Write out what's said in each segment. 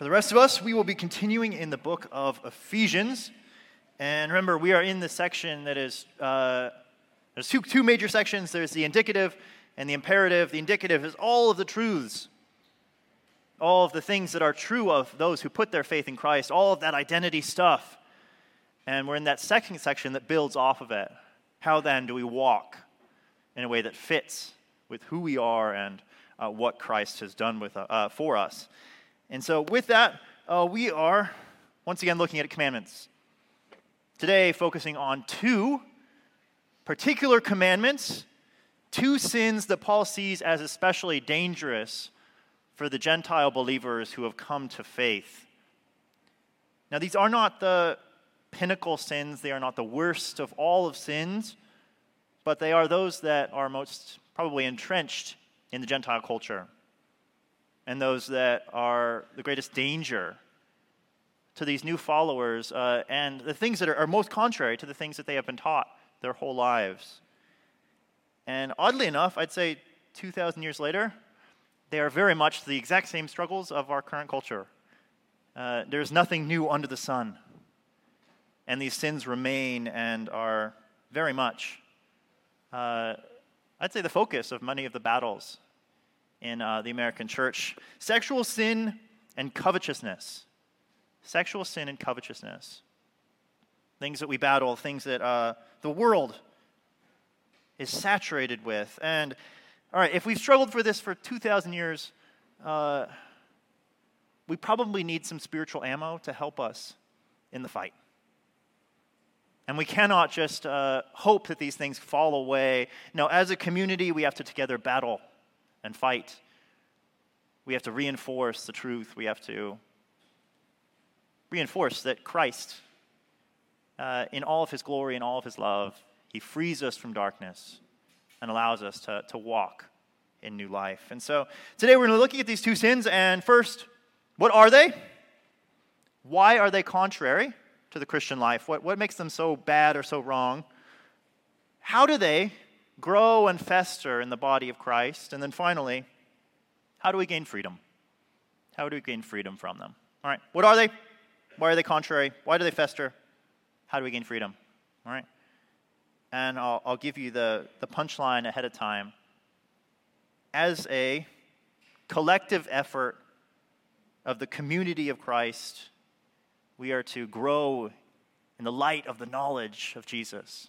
For the rest of us, we will be continuing in the book of Ephesians. And remember, we are in the section that is, uh, there's two, two major sections there's the indicative and the imperative. The indicative is all of the truths, all of the things that are true of those who put their faith in Christ, all of that identity stuff. And we're in that second section that builds off of it. How then do we walk in a way that fits with who we are and uh, what Christ has done with, uh, for us? And so, with that, uh, we are once again looking at commandments. Today, focusing on two particular commandments, two sins that Paul sees as especially dangerous for the Gentile believers who have come to faith. Now, these are not the pinnacle sins, they are not the worst of all of sins, but they are those that are most probably entrenched in the Gentile culture and those that are the greatest danger to these new followers uh, and the things that are, are most contrary to the things that they have been taught their whole lives. And oddly enough, I'd say 2,000 years later, they are very much the exact same struggles of our current culture. Uh, there's nothing new under the sun. And these sins remain and are very much, uh, I'd say, the focus of many of the battles in uh, the American church sexual sin and covetousness. Sexual sin and covetousness. Things that we battle, things that uh, the world is saturated with. And, all right, if we've struggled for this for 2,000 years, uh, we probably need some spiritual ammo to help us in the fight. And we cannot just uh, hope that these things fall away. No, as a community, we have to together battle and fight. We have to reinforce the truth. We have to reinforce that Christ, uh, in all of his glory and all of his love, he frees us from darkness and allows us to, to walk in new life. And so today we're going to looking at these two sins. And first, what are they? Why are they contrary to the Christian life? What, what makes them so bad or so wrong? How do they grow and fester in the body of Christ? And then finally, how do we gain freedom? How do we gain freedom from them? All right, what are they? Why are they contrary? Why do they fester? How do we gain freedom? All right. And I'll, I'll give you the, the punchline ahead of time. As a collective effort of the community of Christ, we are to grow in the light of the knowledge of Jesus.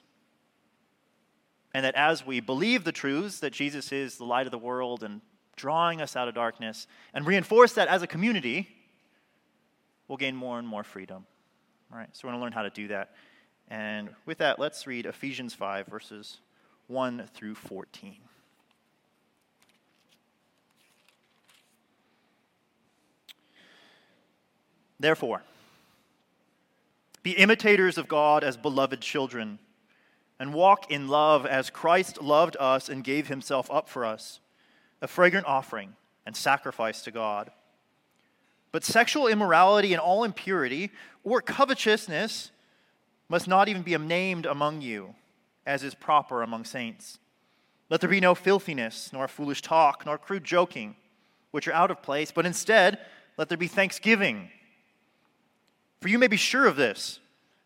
And that as we believe the truths that Jesus is the light of the world and drawing us out of darkness, and reinforce that as a community, we'll gain more and more freedom. All right, so we're going to learn how to do that. And with that, let's read Ephesians 5, verses 1 through 14. Therefore, be imitators of God as beloved children and walk in love as Christ loved us and gave himself up for us, a fragrant offering and sacrifice to God. But sexual immorality and all impurity or covetousness must not even be named among you, as is proper among saints. Let there be no filthiness, nor foolish talk, nor crude joking, which are out of place, but instead let there be thanksgiving. For you may be sure of this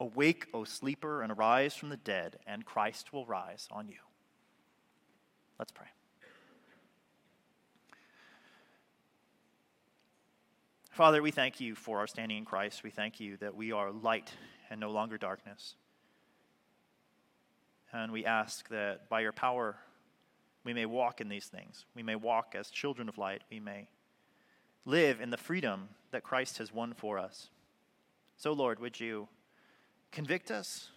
Awake, O sleeper, and arise from the dead, and Christ will rise on you. Let's pray. Father, we thank you for our standing in Christ. We thank you that we are light and no longer darkness. And we ask that by your power, we may walk in these things. We may walk as children of light. We may live in the freedom that Christ has won for us. So, Lord, would you convict us?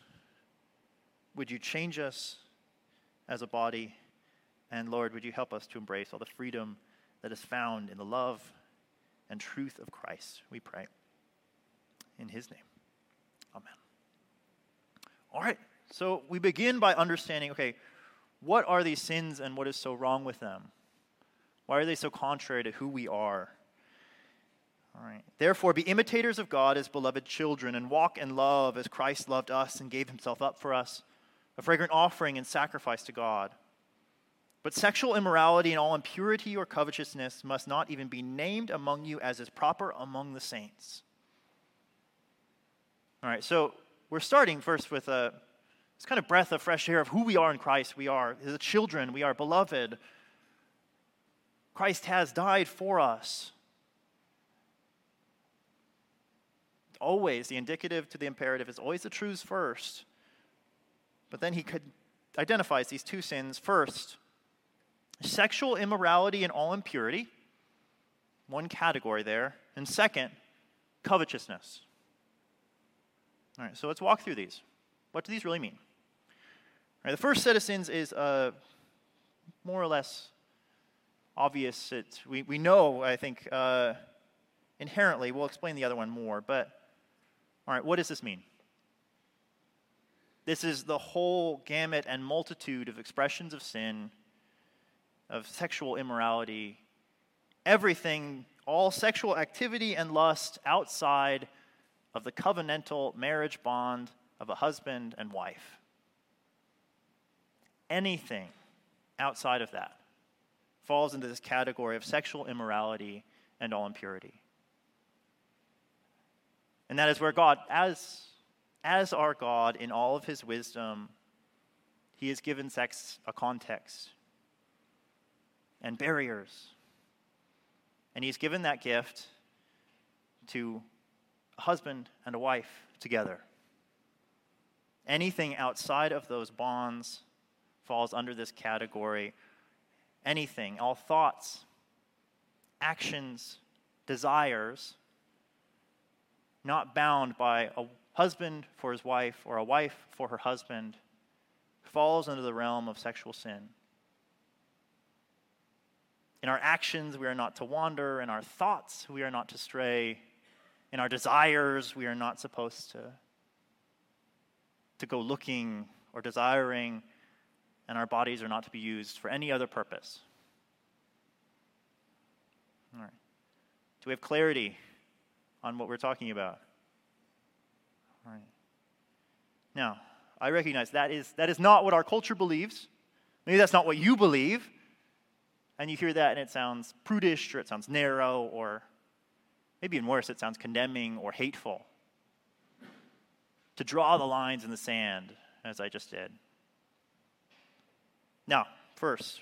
Would you change us as a body? And Lord, would you help us to embrace all the freedom that is found in the love and truth of Christ? We pray. In his name. Amen. All right. So we begin by understanding okay, what are these sins and what is so wrong with them? Why are they so contrary to who we are? All right. Therefore, be imitators of God as beloved children and walk in love as Christ loved us and gave himself up for us, a fragrant offering and sacrifice to God. But sexual immorality and all impurity or covetousness must not even be named among you as is proper among the saints. All right, so we're starting first with a this kind of breath of fresh air of who we are in Christ. We are the children, we are beloved. Christ has died for us. Always, the indicative to the imperative is always the truths first. But then he could identifies these two sins first sexual immorality and all impurity, one category there, and second, covetousness. All right, so let's walk through these. What do these really mean? All right, the first set of sins is uh, more or less obvious. We, we know, I think, uh, inherently. We'll explain the other one more. But, all right, what does this mean? This is the whole gamut and multitude of expressions of sin, of sexual immorality, everything, all sexual activity and lust outside of the covenantal marriage bond of a husband and wife. Anything outside of that falls into this category of sexual immorality and all impurity. And that is where God, as as our God, in all of his wisdom, he has given sex a context and barriers. And he's given that gift to a husband and a wife together. Anything outside of those bonds falls under this category. Anything, all thoughts, actions, desires, not bound by a husband for his wife or a wife for her husband falls under the realm of sexual sin. In our actions, we are not to wander. In our thoughts, we are not to stray. In our desires, we are not supposed to, to go looking or desiring. And our bodies are not to be used for any other purpose. All right. Do we have clarity on what we're talking about? Right. Now, I recognize that is, that is not what our culture believes. Maybe that's not what you believe. And you hear that and it sounds prudish or it sounds narrow or maybe even worse, it sounds condemning or hateful. To draw the lines in the sand, as I just did. Now, first,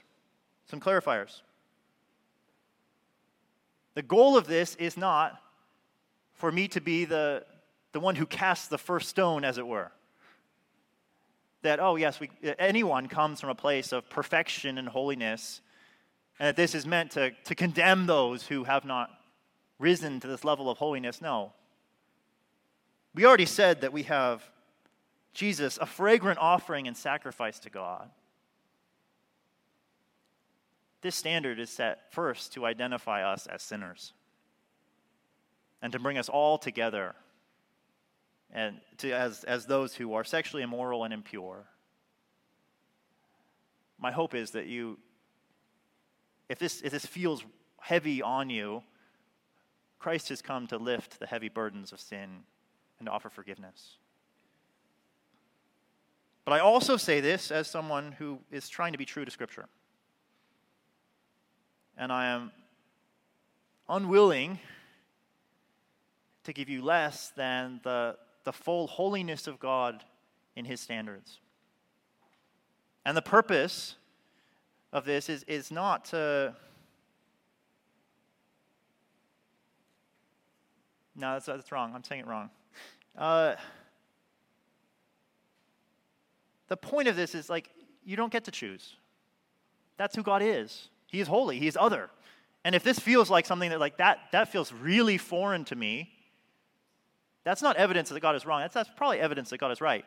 some clarifiers. The goal of this is not for me to be the, the one who casts the first stone, as it were. That, oh, yes, we, anyone comes from a place of perfection and holiness, and that this is meant to, to condemn those who have not risen to this level of holiness. No. We already said that we have Jesus, a fragrant offering and sacrifice to God. This standard is set first to identify us as sinners and to bring us all together and to, as, as those who are sexually immoral and impure. My hope is that you, if this, if this feels heavy on you, Christ has come to lift the heavy burdens of sin and to offer forgiveness. But I also say this as someone who is trying to be true to Scripture. And I am unwilling to give you less than the the full holiness of God in his standards. And the purpose of this is, is not to No, that's, that's wrong. I'm saying it wrong. Uh, the point of this is like, you don't get to choose. That's who God is. He is holy, He is other. And if this feels like something that, like, that, that feels really foreign to me, that's not evidence that God is wrong. That's, that's probably evidence that God is right.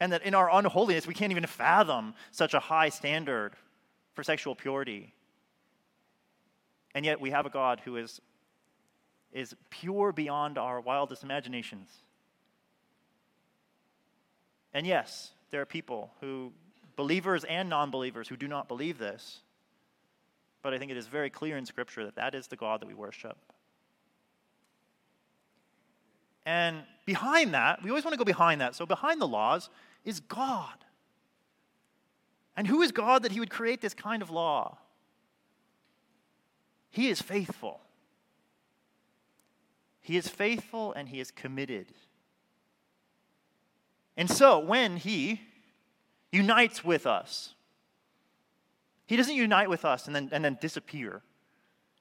And that in our unholiness, we can't even fathom such a high standard for sexual purity. And yet we have a God who is, is pure beyond our wildest imaginations. And yes, there are people who, believers and non believers, who do not believe this. But I think it is very clear in Scripture that that is the God that we worship. And behind that, we always want to go behind that. So behind the laws is God. And who is God that he would create this kind of law? He is faithful. He is faithful and he is committed. And so when he unites with us, he doesn't unite with us and then, and then disappear.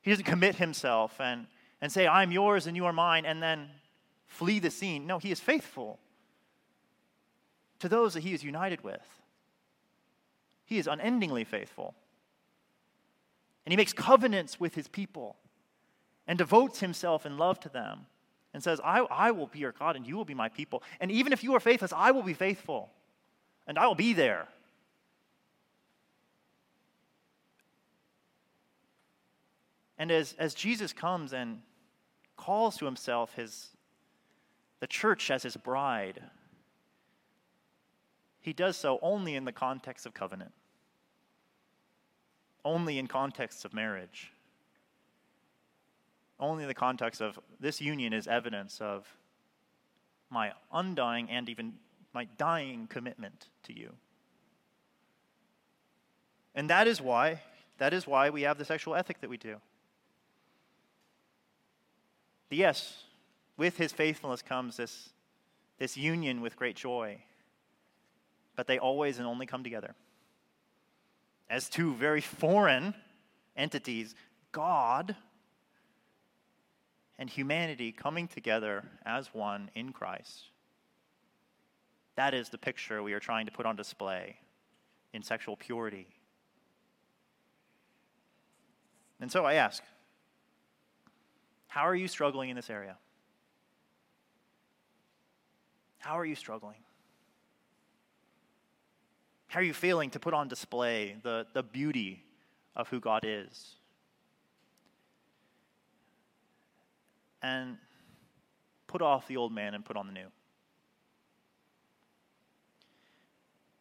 He doesn't commit himself and, and say, I'm yours and you are mine, and then flee the scene. No, he is faithful to those that he is united with. He is unendingly faithful. And he makes covenants with his people and devotes himself in love to them and says, I, I will be your God and you will be my people. And even if you are faithless, I will be faithful and I will be there. And as, as Jesus comes and calls to himself his the church as his bride, he does so only in the context of covenant, only in context of marriage, only in the context of this union is evidence of my undying and even my dying commitment to you. And that is why that is why we have the sexual ethic that we do. The yes, with his faithfulness comes this, this union with great joy. But they always and only come together. As two very foreign entities, God and humanity coming together as one in Christ. That is the picture we are trying to put on display in sexual purity. And so I ask, how are you struggling in this area? How are you struggling? How are you feeling to put on display the, the beauty of who God is? And put off the old man and put on the new.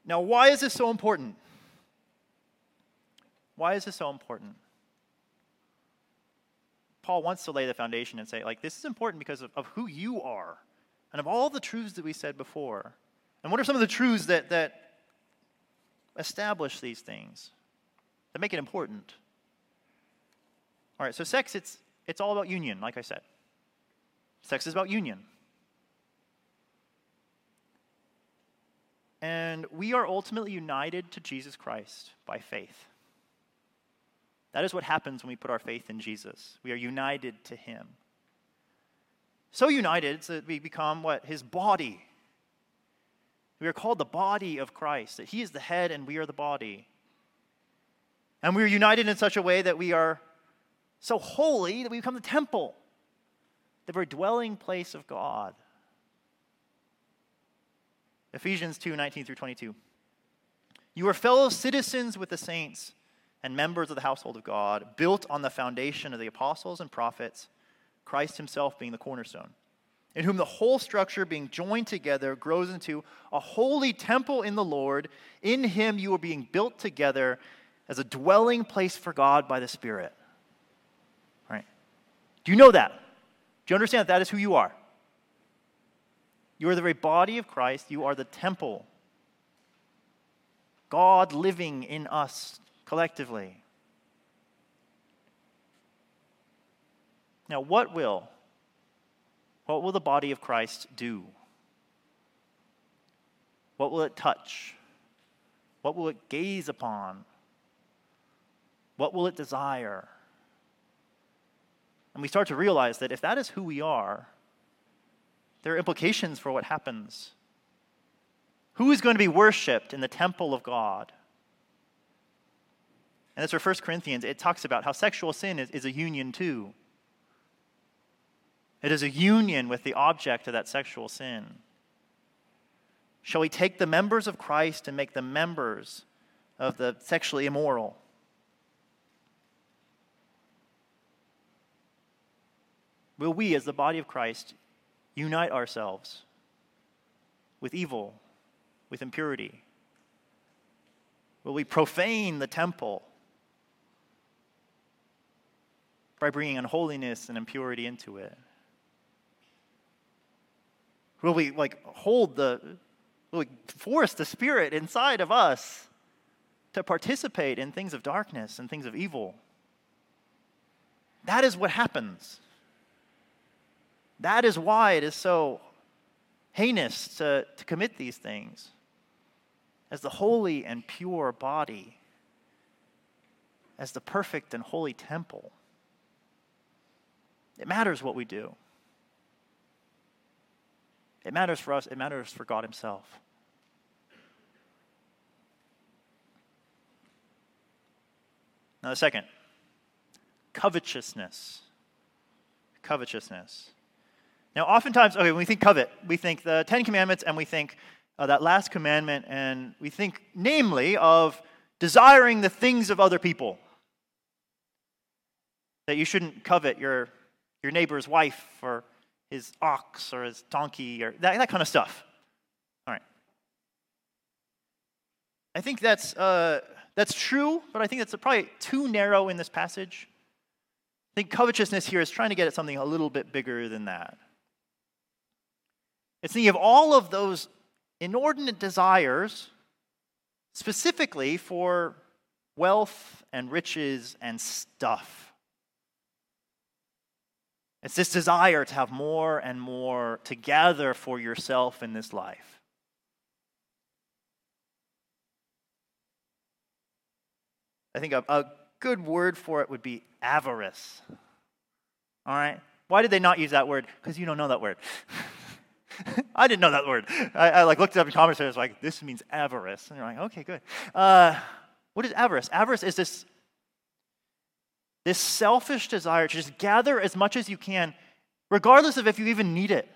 Now, why is this so important? Why is this so important? Paul wants to lay the foundation and say, like, this is important because of, of who you are and of all the truths that we said before. And what are some of the truths that, that establish these things, that make it important? All right, so sex, it's, it's all about union, like I said. Sex is about union. And we are ultimately united to Jesus Christ by faith. That is what happens when we put our faith in Jesus. We are united to Him. So united that we become what? His body. We are called the body of Christ, that He is the head and we are the body. And we are united in such a way that we are so holy that we become the temple, the very dwelling place of God. Ephesians 2 19 through 22. You are fellow citizens with the saints and members of the household of God, built on the foundation of the apostles and prophets Christ himself being the cornerstone, in whom the whole structure being joined together grows into a holy temple in the Lord. In him you are being built together as a dwelling place for God by the Spirit. Right? Do you know that? Do you understand that that is who you are? You are the very body of Christ. You are the temple. God living in us collectively. Now, what will what will the body of Christ do? What will it touch? What will it gaze upon? What will it desire? And we start to realize that if that is who we are, there are implications for what happens. Who is going to be worshiped in the temple of God? And that's where 1 Corinthians, it talks about how sexual sin is, is a union too. It is a union with the object of that sexual sin. Shall we take the members of Christ and make them members of the sexually immoral? Will we, as the body of Christ, unite ourselves with evil, with impurity? Will we profane the temple by bringing unholiness and impurity into it? Will we like hold the, will we force the spirit inside of us to participate in things of darkness and things of evil? That is what happens. That is why it is so heinous to, to commit these things. As the holy and pure body, as the perfect and holy temple, it matters what we do. It matters for us, it matters for God Himself. Now, the second, covetousness. Covetousness. Now, oftentimes, okay, when we think covet, we think the Ten Commandments and we think uh, that last commandment, and we think, namely, of desiring the things of other people. That you shouldn't covet your, your neighbor's wife or his ox or his donkey or that, that kind of stuff. All right. I think that's, uh, that's true, but I think that's probably too narrow in this passage. I think covetousness here is trying to get at something a little bit bigger than that. It's thinking of all of those inordinate desires, specifically for wealth and riches and stuff. It's this desire to have more and more to gather for yourself in this life. I think a, a good word for it would be avarice. All right? Why did they not use that word? Because you don't know that word. I didn't know that word. I, I, like looked it up in was like, this means avarice, and you're like, okay, good. Uh, what is avarice? Avarice is this this selfish desire to just gather as much as you can, regardless of if you even need it.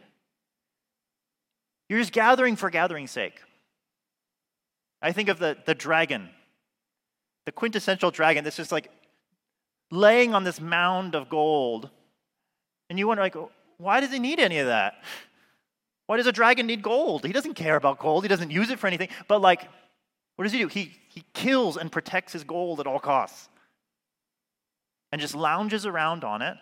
You're just gathering for gathering's sake. I think of the, the dragon, the quintessential dragon that's just like laying on this mound of gold. And you wonder, like, why does he need any of that? Why does a dragon need gold? He doesn't care about gold. He doesn't use it for anything. But, like, what does he do? He, he kills and protects his gold at all costs and just lounges around on it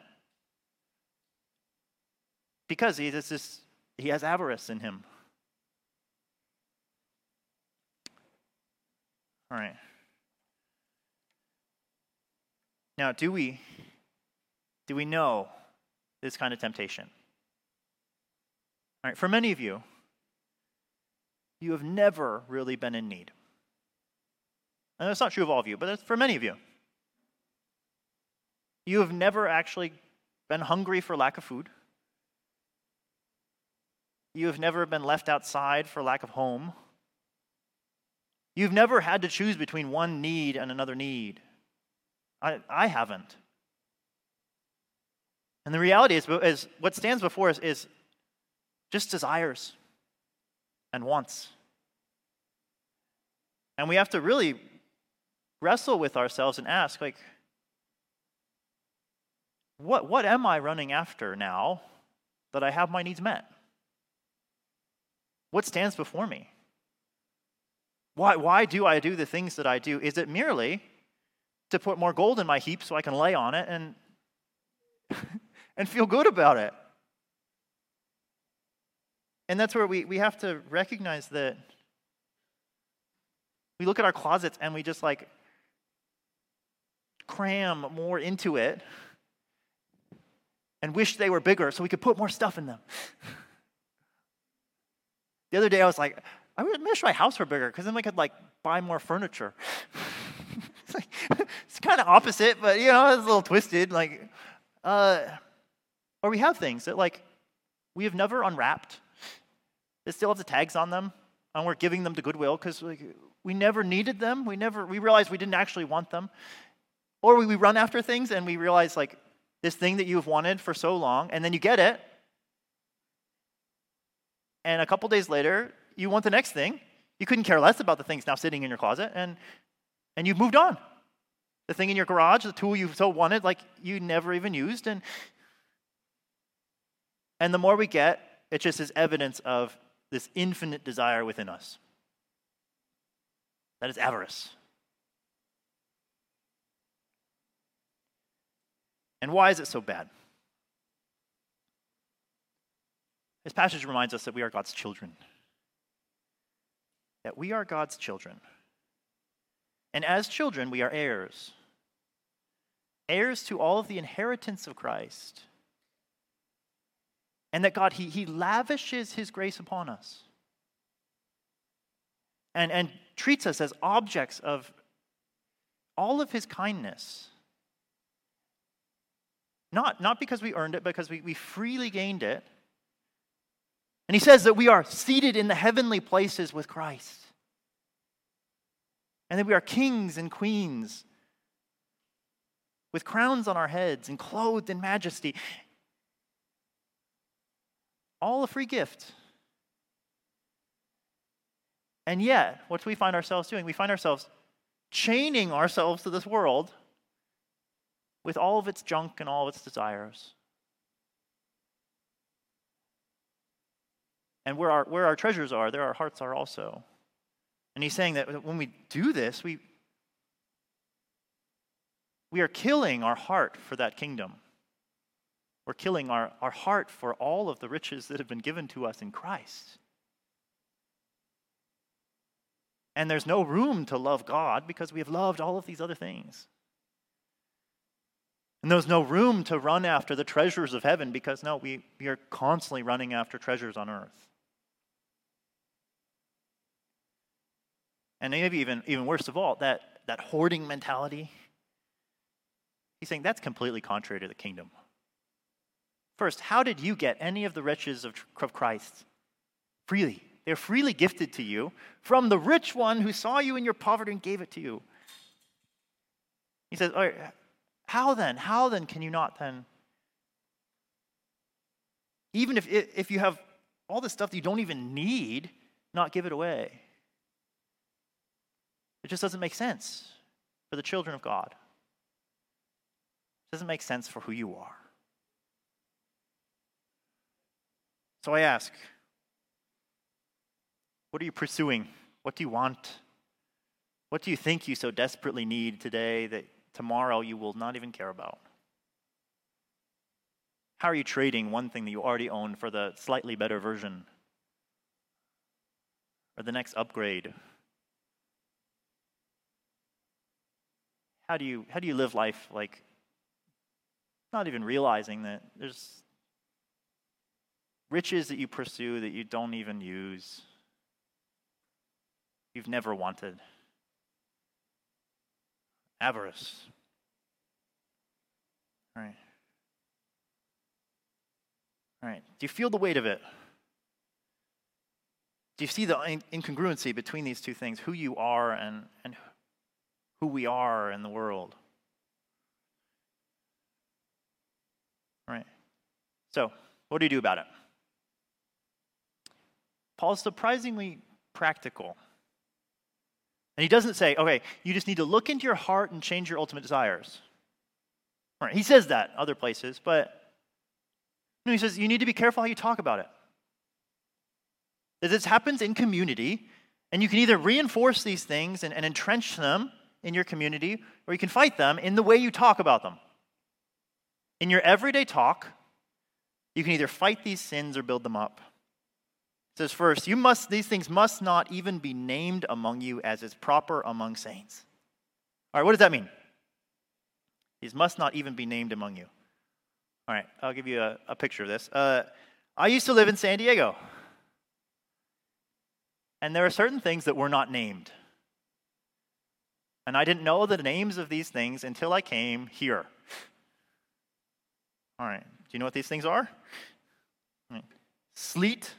because he, just, he has avarice in him. All right. Now, do we do we know this kind of temptation? All right, for many of you, you have never really been in need. And that's not true of all of you, but for many of you. You have never actually been hungry for lack of food. You have never been left outside for lack of home. You've never had to choose between one need and another need. I, I haven't. And the reality is, is what stands before us is just desires and wants. And we have to really wrestle with ourselves and ask, like, what, what am I running after now that I have my needs met? What stands before me? Why, why do I do the things that I do? Is it merely to put more gold in my heap so I can lay on it and, and feel good about it? And that's where we, we have to recognize that we look at our closets and we just like cram more into it and wish they were bigger so we could put more stuff in them. the other day I was like, I wish my house were bigger because then we could like buy more furniture. it's, like, it's kind of opposite, but you know, it's a little twisted. Like, uh, Or we have things that, like, we have never unwrapped, They still have the tags on them, and we're giving them to Goodwill because like, we never needed them. We never, we realized we didn't actually want them. Or we, we run after things and we realize, like, this thing that you've wanted for so long, and then you get it, and a couple days later, you want the next thing. You couldn't care less about the things now sitting in your closet, and, and you've moved on. The thing in your garage, the tool you so wanted, like you never even used. And, and the more we get, it just is evidence of this infinite desire within us. That is avarice. And why is it so bad? This passage reminds us that we are God's children. That we are God's children. And as children, we are heirs. Heirs to all of the inheritance of Christ. And that God, He, he lavishes His grace upon us. And, and treats us as objects of all of His kindness. Not, not because we earned it, because we, we freely gained it. And he says that we are seated in the heavenly places with Christ. And that we are kings and queens with crowns on our heads and clothed in majesty. All a free gift. And yet, what do we find ourselves doing? We find ourselves chaining ourselves to this world with all of its junk and all of its desires. And where our, where our treasures are, there our hearts are also. And he's saying that when we do this, we, we are killing our heart for that kingdom. We're killing our, our heart for all of the riches that have been given to us in Christ. And there's no room to love God because we have loved all of these other things. And there's no room to run after the treasures of heaven because, no, we, we are constantly running after treasures on earth. And maybe even, even worst of all, that, that hoarding mentality. He's saying that's completely contrary to the kingdom. First, how did you get any of the riches of, of Christ? Freely. They're freely gifted to you from the rich one who saw you in your poverty and gave it to you. He says, All right, how then? How then can you not then? Even if, if you have all the stuff that you don't even need, not give it away. It just doesn't make sense for the children of God. It doesn't make sense for who you are. So I ask, what are you pursuing? What do you want? What do you think you so desperately need today that tomorrow you will not even care about? How are you trading one thing that you already own for the slightly better version? Or the next upgrade? How do you how do you live life like not even realizing that there's riches that you pursue that you don't even use? You've never wanted avarice all right all right do you feel the weight of it do you see the incongruency between these two things who you are and, and who we are in the world. Right. So, what do you do about it? Paul is surprisingly practical. And he doesn't say, okay, you just need to look into your heart and change your ultimate desires. Right. He says that other places, but no, he says you need to be careful how you talk about it. That this happens in community, and you can either reinforce these things and, and entrench them, in your community, or you can fight them in the way you talk about them. In your everyday talk, you can either fight these sins or build them up. Says first, you must these things must not even be named among you as is proper among saints. All right, what does that mean? These must not even be named among you. All right, I'll give you a, a picture of this. Uh, I used to live in San Diego. And there are certain things that were not named. And I didn't know the names of these things until I came here. All right. Do you know what these things are? Sleet,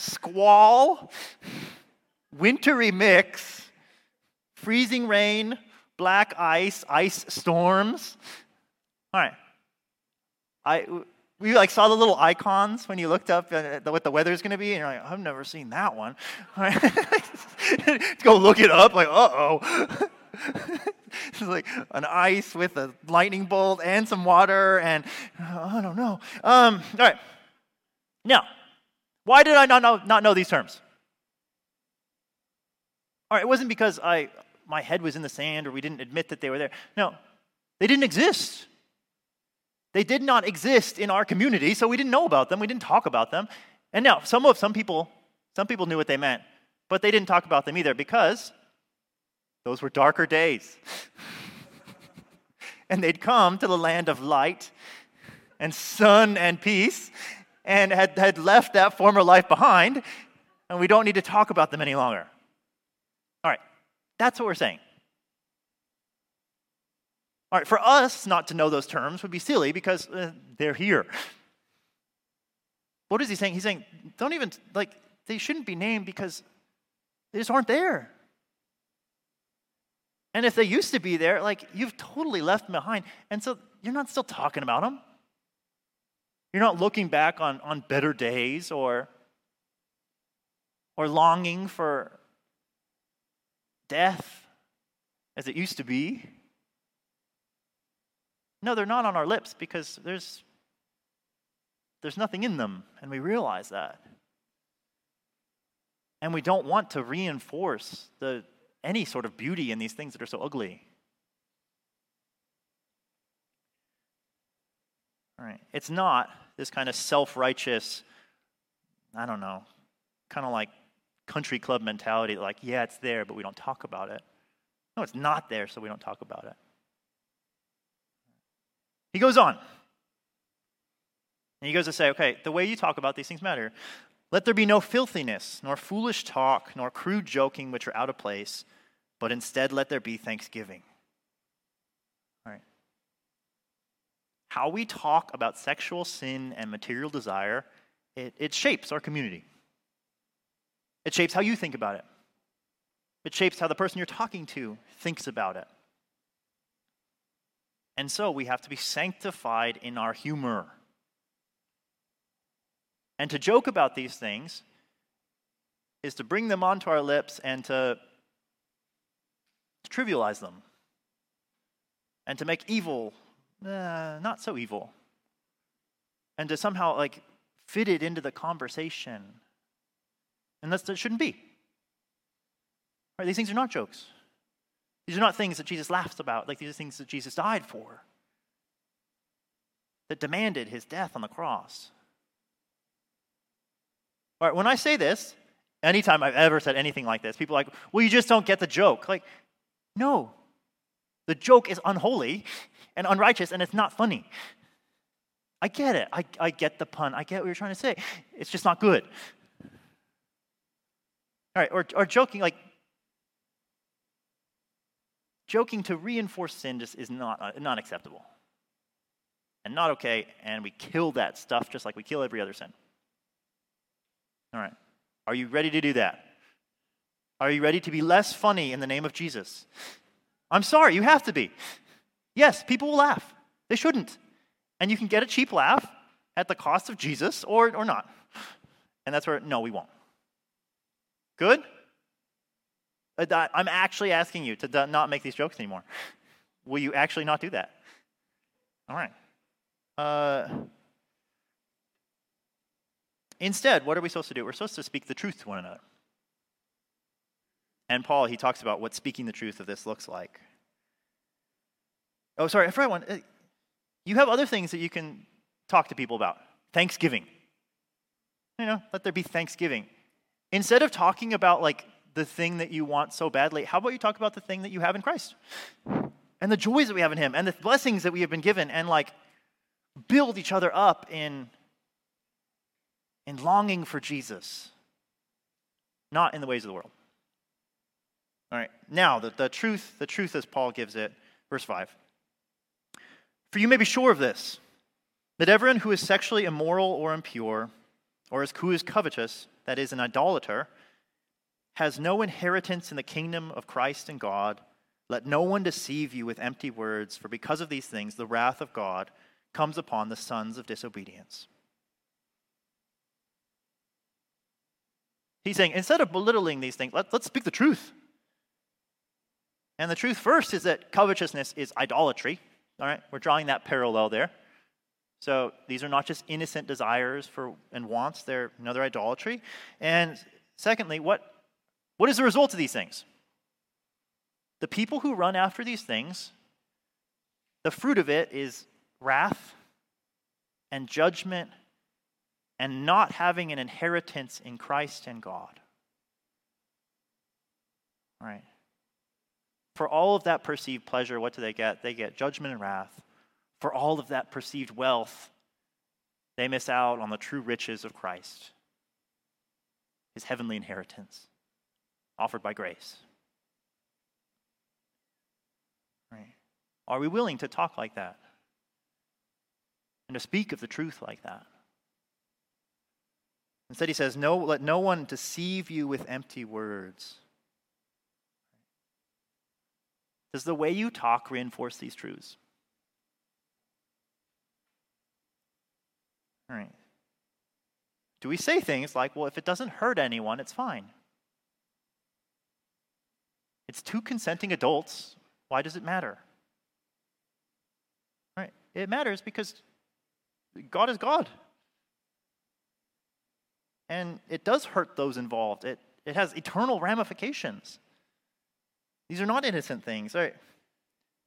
squall, wintry mix, freezing rain, black ice, ice storms. All right. I, we like saw the little icons when you looked up what the weather's going to be, and you're like, I've never seen that one. Right? Go look it up. Like, uh oh. it's like an ice with a lightning bolt and some water, and uh, I don't know. Um, all right. Now, why did I not know, not know these terms? All right, it wasn't because I my head was in the sand or we didn't admit that they were there. No, they didn't exist. They did not exist in our community, so we didn't know about them. We didn't talk about them. And now, some of some people, some people knew what they meant, but they didn't talk about them either because those were darker days. and they'd come to the land of light and sun and peace and had, had left that former life behind, and we don't need to talk about them any longer. All right, that's what we're saying. All right, for us not to know those terms would be silly because uh, they're here. What is he saying? He's saying, don't even, like, they shouldn't be named because they just aren't there. And if they used to be there, like, you've totally left them behind. And so you're not still talking about them. You're not looking back on, on better days or, or longing for death as it used to be. No, they're not on our lips because there's, there's nothing in them, and we realize that. And we don't want to reinforce the, any sort of beauty in these things that are so ugly. All right. It's not this kind of self righteous, I don't know, kind of like country club mentality like, yeah, it's there, but we don't talk about it. No, it's not there, so we don't talk about it. He goes on. And he goes to say, okay, the way you talk about these things matter. Let there be no filthiness, nor foolish talk, nor crude joking which are out of place, but instead let there be thanksgiving. All right. How we talk about sexual sin and material desire, it, it shapes our community. It shapes how you think about it. It shapes how the person you're talking to thinks about it. And so we have to be sanctified in our humor. And to joke about these things is to bring them onto our lips and to, to trivialize them. And to make evil not so evil. And to somehow like fit it into the conversation. And that's, that shouldn't be. Right, these things are not jokes. These are not things that Jesus laughs about, like these are things that Jesus died for, that demanded his death on the cross. All right, when I say this, anytime I've ever said anything like this, people are like, well, you just don't get the joke. Like, no. The joke is unholy and unrighteous, and it's not funny. I get it. I, I get the pun. I get what you're trying to say. It's just not good. All right, or, or joking, like, joking to reinforce sin just is not, uh, not acceptable and not okay, and we kill that stuff just like we kill every other sin. All right. Are you ready to do that? Are you ready to be less funny in the name of Jesus? I'm sorry, you have to be. Yes, people will laugh. They shouldn't. And you can get a cheap laugh at the cost of Jesus or, or not. And that's where, no, we won't. Good? Uh, I'm actually asking you to not make these jokes anymore. Will you actually not do that? All right. Uh, instead, what are we supposed to do? We're supposed to speak the truth to one another. And Paul, he talks about what speaking the truth of this looks like. Oh, sorry, I forgot one. Uh, you have other things that you can talk to people about. Thanksgiving. You know, let there be thanksgiving. Instead of talking about like the thing that you want so badly, how about you talk about the thing that you have in Christ? And the joys that we have in Him and the blessings that we have been given and like build each other up in, in longing for Jesus, not in the ways of the world. All right, now the, the truth, the truth as Paul gives it, verse 5. For you may be sure of this that everyone who is sexually immoral or impure, or who is covetous, that is, an idolater, has no inheritance in the kingdom of Christ and God. Let no one deceive you with empty words, for because of these things the wrath of God comes upon the sons of disobedience. He's saying, instead of belittling these things, let, us speak the truth. And the truth first is that covetousness is idolatry. All right, we're drawing that parallel there. So these are not just innocent desires for and wants, they're another idolatry. And secondly, what, what is the result of these things? The people who run after these things, the fruit of it is wrath and judgment and not having an inheritance in Christ and God. All right. For all of that perceived pleasure, what do they get? They get judgment and wrath. For all of that perceived wealth, they miss out on the true riches of Christ, his heavenly inheritance offered by grace. Right. Are we willing to talk like that? And to speak of the truth like that? Instead, he says, no, Let no one deceive you with empty words. Does the way you talk reinforce these truths? All right. Do we say things like, well, if it doesn't hurt anyone, it's fine? It's two consenting adults. Why does it matter? All right. It matters because God is God. And it does hurt those involved. It, it has eternal ramifications. These are not innocent things. Right?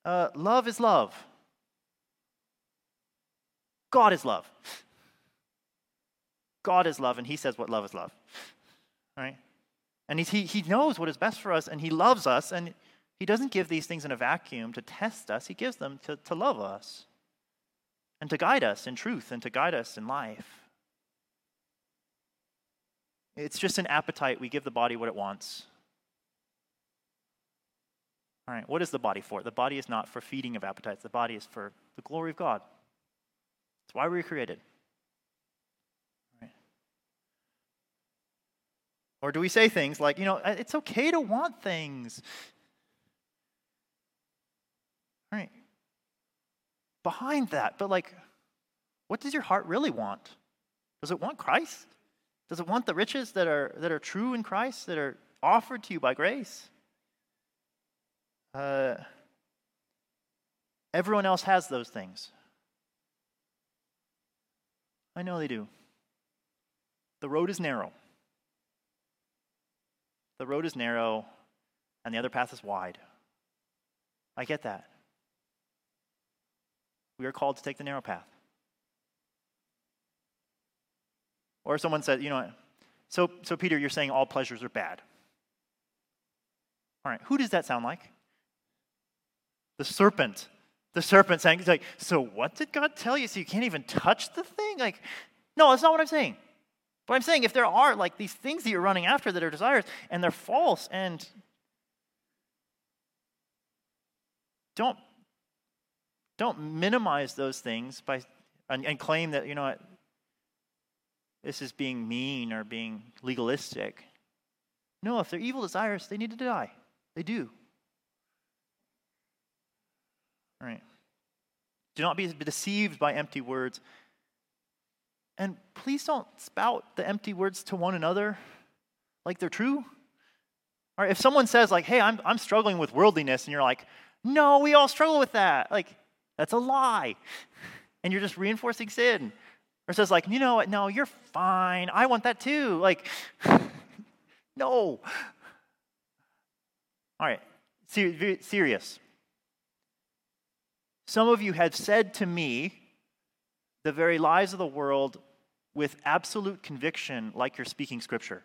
Uh, love is love. God is love. God is love, and He says what love is love. Right? And he, he knows what is best for us, and He loves us, and He doesn't give these things in a vacuum to test us. He gives them to, to love us and to guide us in truth and to guide us in life. It's just an appetite. We give the body what it wants. All right, what is the body for? The body is not for feeding of appetites, the body is for the glory of God. That's why we were created. Or do we say things like, you know, it's okay to want things? All right. Behind that, but like, what does your heart really want? Does it want Christ? Does it want the riches that are, that are true in Christ, that are offered to you by grace? Uh, everyone else has those things. I know they do. The road is narrow. The road is narrow, and the other path is wide. I get that. We are called to take the narrow path. Or someone said, you know, so, so Peter, you're saying all pleasures are bad. All right, who does that sound like? The serpent. The serpent saying, he's like, so what did God tell you? So you can't even touch the thing? Like, no, that's not what I'm saying. But I'm saying if there are like these things that you're running after that are desires and they're false and don't don't minimize those things by and, and claim that you know what, this is being mean or being legalistic. No, if they're evil desires, they need to die. They do. All right. Do not be deceived by empty words. And please don't spout the empty words to one another like they're true. All right, if someone says, like, hey, I'm, I'm struggling with worldliness, and you're like, no, we all struggle with that, like, that's a lie. And you're just reinforcing sin. Or says, like, you know what? No, you're fine. I want that too. Like, no. All right, Ser- serious. Some of you have said to me the very lies of the world with absolute conviction, like you're speaking scripture.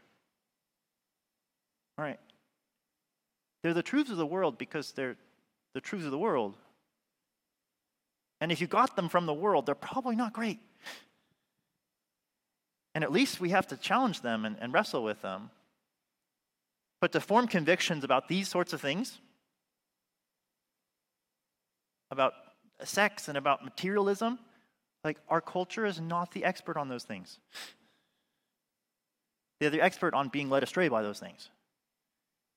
All right. They're the truths of the world because they're the truths of the world. And if you got them from the world, they're probably not great. And at least we have to challenge them and, and wrestle with them. But to form convictions about these sorts of things, about sex and about materialism, like our culture is not the expert on those things. They're the expert on being led astray by those things.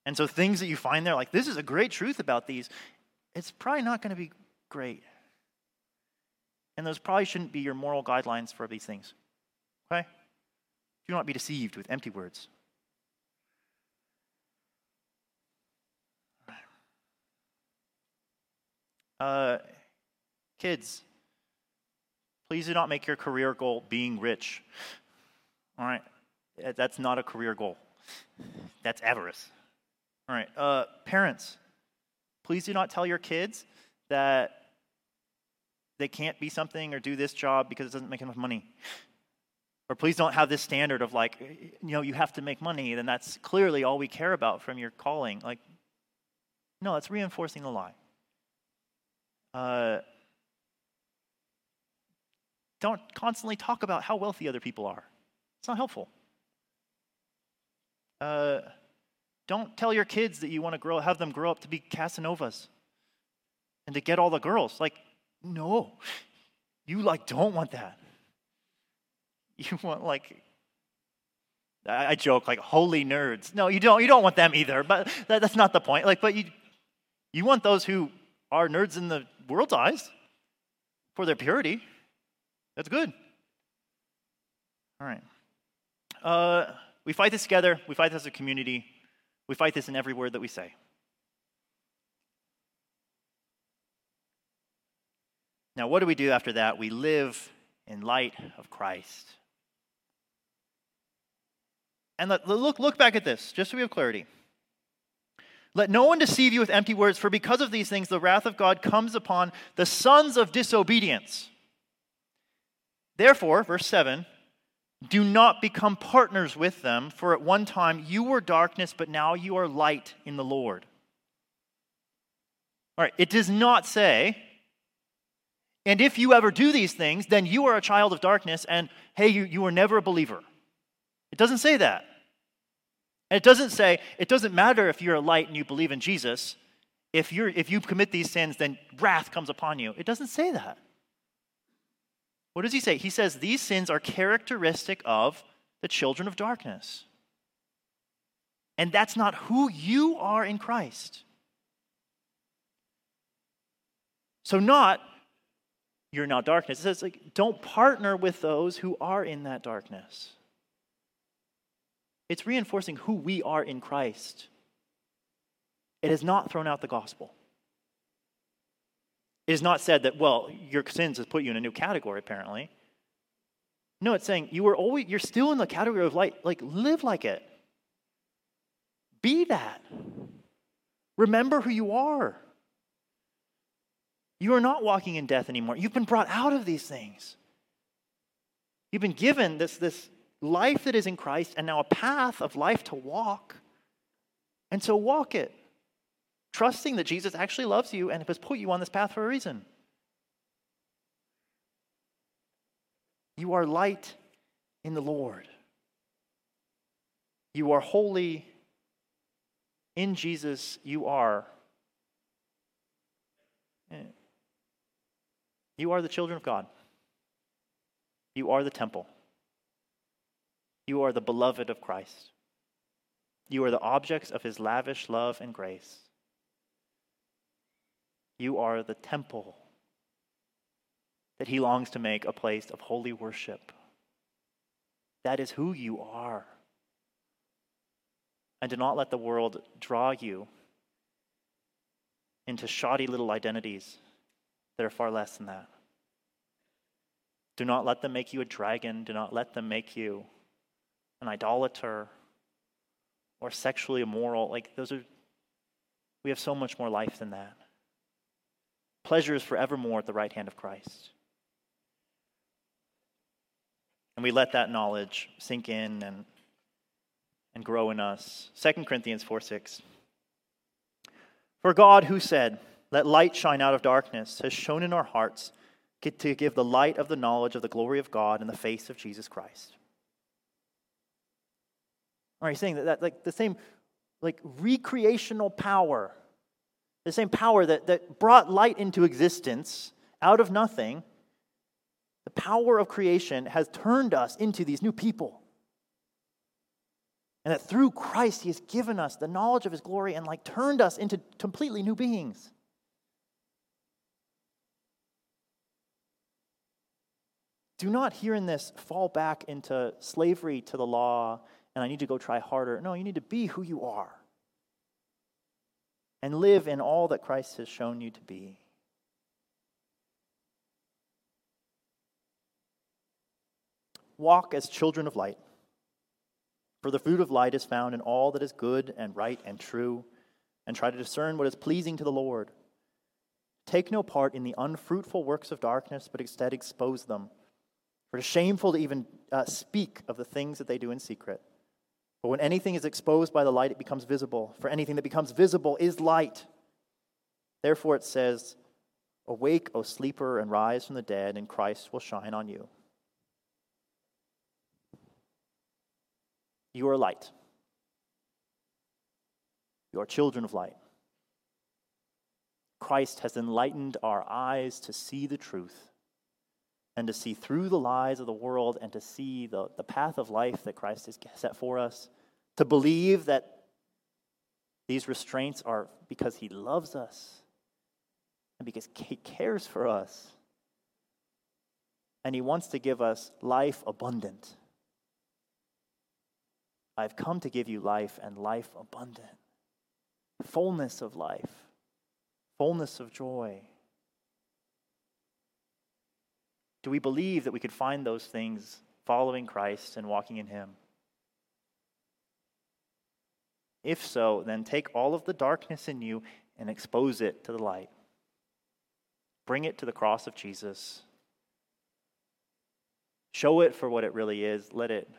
And so things that you find there, like this is a great truth about these, it's probably not going to be great. And those probably shouldn't be your moral guidelines for these things. Okay? Do not be deceived with empty words. Uh, kids, please do not make your career goal being rich. All right? That's not a career goal, that's avarice. All right, uh, parents, please do not tell your kids that they can't be something or do this job because it doesn't make enough money. Or please don't have this standard of like, you know, you have to make money, then that's clearly all we care about from your calling. Like, no, that's reinforcing the lie. Uh, don't constantly talk about how wealthy other people are. It's not helpful. Uh, don't tell your kids that you want to grow, have them grow up to be Casanovas and to get all the girls. Like, no, you like don't want that. You want like, I, joke like holy nerds. No, you don't. You don't want them either. But that, that's not the point. Like, but you, you want those who are nerds in the world's eyes for their purity. That's good. All right. Uh, we fight this together. We fight this as a community. We fight this in every word that we say. Now, what do we do after that? We live in light of Christ. And let, look, look back at this, just so we have clarity. Let no one deceive you with empty words, for because of these things, the wrath of God comes upon the sons of disobedience. Therefore, verse 7 do not become partners with them, for at one time you were darkness, but now you are light in the Lord. All right, it does not say, and if you ever do these things, then you are a child of darkness, and hey, you, you were never a believer. It doesn't say that. And it doesn't say, it doesn't matter if you're a light and you believe in Jesus. If, you're, if you commit these sins, then wrath comes upon you. It doesn't say that. What does he say? He says these sins are characteristic of the children of darkness. And that's not who you are in Christ. So, not you're now darkness. It says, like, don't partner with those who are in that darkness. It's reinforcing who we are in Christ. It has not thrown out the gospel. It is not said that, well, your sins has put you in a new category, apparently. No, it's saying you were always you're still in the category of light. Like, live like it. Be that. Remember who you are. You are not walking in death anymore. You've been brought out of these things. You've been given this, this life that is in Christ and now a path of life to walk. And so walk it trusting that Jesus actually loves you and has put you on this path for a reason. You are light in the Lord. You are holy in Jesus. You are. You are the children of God. You are the temple. You are the beloved of Christ. You are the objects of his lavish love and grace. You are the temple that he longs to make a place of holy worship. That is who you are. And do not let the world draw you into shoddy little identities that are far less than that. Do not let them make you a dragon. Do not let them make you an idolater or sexually immoral. Like, those are, we have so much more life than that pleasures forevermore at the right hand of Christ. And we let that knowledge sink in and, and grow in us. 2 Corinthians 4 6. For God, who said, Let light shine out of darkness, has shone in our hearts to give the light of the knowledge of the glory of God in the face of Jesus Christ. Are you saying that, that like the same like recreational power the same power that, that brought light into existence out of nothing, the power of creation has turned us into these new people. And that through Christ, He has given us the knowledge of His glory and like turned us into completely new beings. Do not, here in this, fall back into slavery to the law and I need to go try harder. No, you need to be who you are and live in all that Christ has shown you to be. Walk as children of light. For the fruit of light is found in all that is good and right and true, and try to discern what is pleasing to the Lord. Take no part in the unfruitful works of darkness, but instead expose them. For it is shameful to even uh, speak of the things that they do in secret. But when anything is exposed by the light, it becomes visible. For anything that becomes visible is light. Therefore, it says, Awake, O sleeper, and rise from the dead, and Christ will shine on you. You are light. You are children of light. Christ has enlightened our eyes to see the truth and to see through the lies of the world and to see the, the path of life that Christ has set for us, to believe that these restraints are because he loves us and because he cares for us. And he wants to give us life abundant. I've come to give you life and life abundant, fullness of life, fullness of joy. Do we believe that we could find those things following Christ and walking in Him? If so, then take all of the darkness in you and expose it to the light. Bring it to the cross of Jesus. Show it for what it really is. Let it,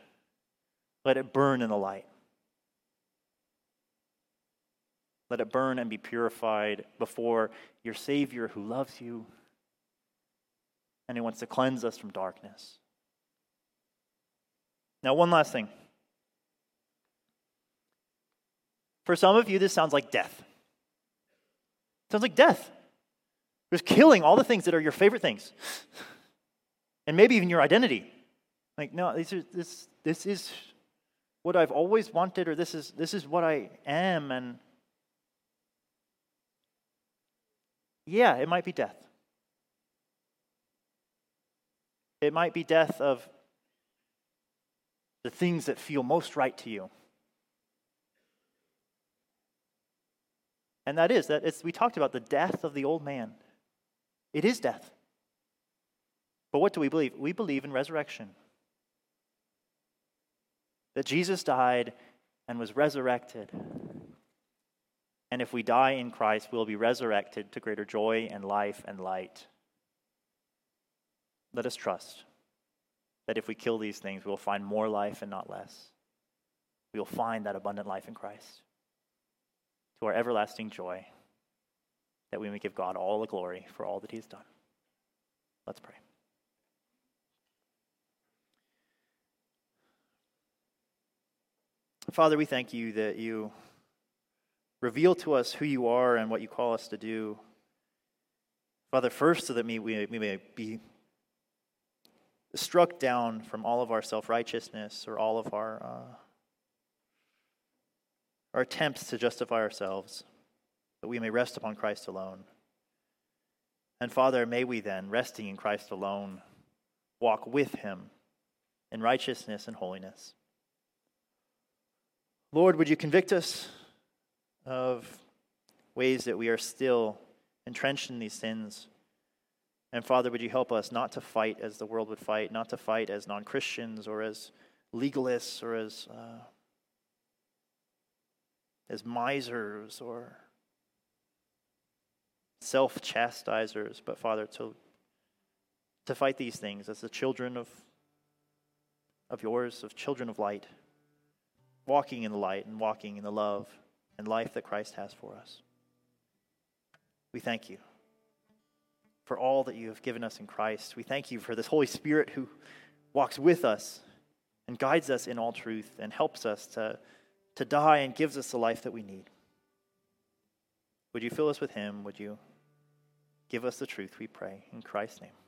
let it burn in the light. Let it burn and be purified before your Savior who loves you and He wants to cleanse us from darkness. Now, one last thing. For some of you, this sounds like death. It sounds like death. Just killing all the things that are your favorite things. And maybe even your identity. Like, no, these are, this, this is what I've always wanted, or this is, this is what I am. And yeah, it might be death. It might be death of the things that feel most right to you. And that is that we talked about the death of the old man. It is death. But what do we believe? We believe in resurrection. That Jesus died and was resurrected. And if we die in Christ, we'll be resurrected to greater joy and life and light. Let us trust that if we kill these things, we will find more life and not less. We will find that abundant life in Christ to our everlasting joy, that we may give God all the glory for all that He has done. Let's pray. Father, we thank you that you reveal to us who you are and what you call us to do. Father, first, so that we, we may be struck down from all of our self righteousness or all of our, uh, our attempts to justify ourselves, that we may rest upon Christ alone. And Father, may we then, resting in Christ alone, walk with him in righteousness and holiness. Lord, would you convict us of ways that we are still entrenched in these sins? And Father, would you help us not to fight as the world would fight, not to fight as non Christians or as legalists or as, uh, as misers or self chastisers, but Father, to, to fight these things as the children of, of yours, of children of light, walking in the light and walking in the love and life that Christ has for us. We thank you for all that you have given us in Christ. We thank you for this Holy Spirit who walks with us and guides us in all truth and helps us to, to die and gives us the life that we need. Would you fill us with Him? Would you Give us the truth, we pray. In Christ's name.